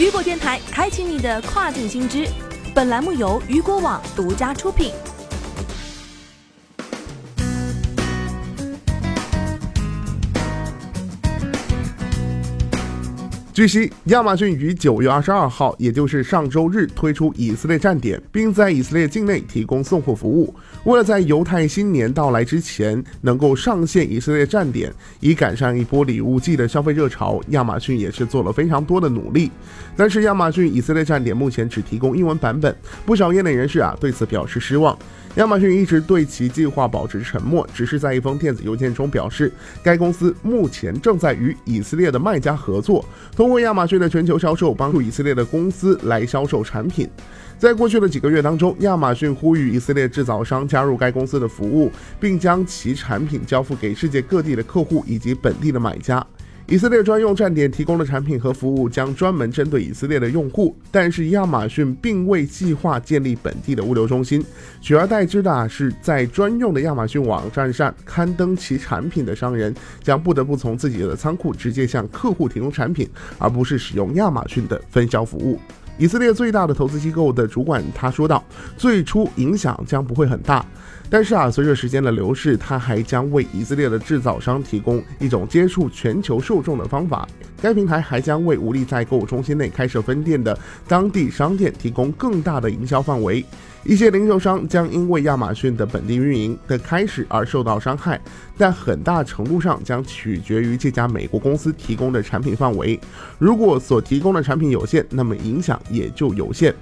雨果电台开启你的跨境新知。本栏目由雨果网独家出品。据悉，亚马逊于九月二十二号，也就是上周日推出以色列站点，并在以色列境内提供送货服务。为了在犹太新年到来之前能够上线以色列站点，以赶上一波礼物季的消费热潮，亚马逊也是做了非常多的努力。但是，亚马逊以色列站点目前只提供英文版本，不少业内人士啊对此表示失望。亚马逊一直对其计划保持沉默，只是在一封电子邮件中表示，该公司目前正在与以色列的卖家合作，通过亚马逊的全球销售，帮助以色列的公司来销售产品。在过去的几个月当中，亚马逊呼吁以色列制造商加入该公司的服务，并将其产品交付给世界各地的客户以及本地的买家。以色列专用站点提供的产品和服务将专门针对以色列的用户，但是亚马逊并未计划建立本地的物流中心，取而代之的是在专用的亚马逊网站上刊登其产品的商人将不得不从自己的仓库直接向客户提供产品，而不是使用亚马逊的分销服务。以色列最大的投资机构的主管他说道：“最初影响将不会很大，但是啊，随着时间的流逝，他还将为以色列的制造商提供一种接触全球受众的方法。该平台还将为无力在购物中心内开设分店的当地商店提供更大的营销范围。”一些零售商将因为亚马逊的本地运营的开始而受到伤害，在很大程度上将取决于这家美国公司提供的产品范围。如果所提供的产品有限，那么影响也就有限。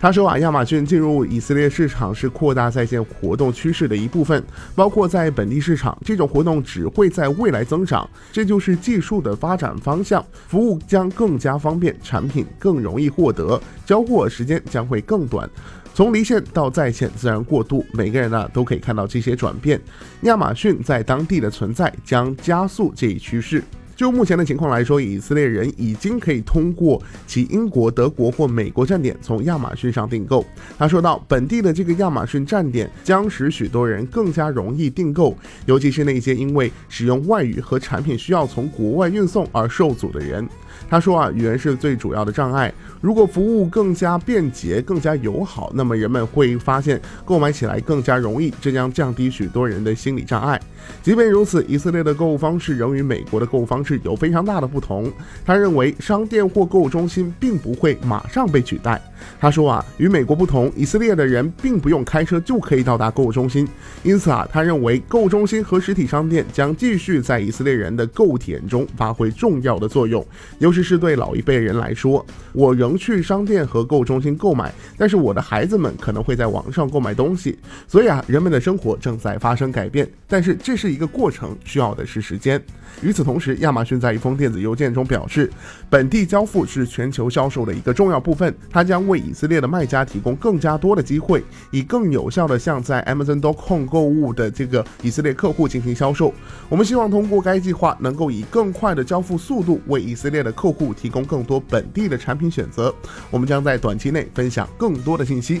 他说啊，亚马逊进入以色列市场是扩大在线活动趋势的一部分，包括在本地市场，这种活动只会在未来增长，这就是技术的发展方向。服务将更加方便，产品更容易获得，交货时间将会更短。从离线到在线自然过渡，每个人呢都可以看到这些转变。亚马逊在当地的存在将加速这一趋势。就目前的情况来说，以色列人已经可以通过其英国、德国或美国站点从亚马逊上订购。他说到，本地的这个亚马逊站点将使许多人更加容易订购，尤其是那些因为使用外语和产品需要从国外运送而受阻的人。他说啊，语言是最主要的障碍。如果服务更加便捷、更加友好，那么人们会发现购买起来更加容易，这将降低许多人的心理障碍。即便如此，以色列的购物方式仍与美国的购物方方式有非常大的不同。他认为，商店或购物中心并不会马上被取代。他说啊，与美国不同，以色列的人并不用开车就可以到达购物中心。因此啊，他认为购物中心和实体商店将继续在以色列人的购物体验中发挥重要的作用。尤其是对老一辈人来说，我仍去商店和购物中心购买，但是我的孩子们可能会在网上购买东西。所以啊，人们的生活正在发生改变，但是这是一个过程，需要的是时间。与此同时，亚亚马逊在一封电子邮件中表示，本地交付是全球销售的一个重要部分，它将为以色列的卖家提供更加多的机会，以更有效的向在 Amazon.com 购物的这个以色列客户进行销售。我们希望通过该计划，能够以更快的交付速度，为以色列的客户提供更多本地的产品选择。我们将在短期内分享更多的信息。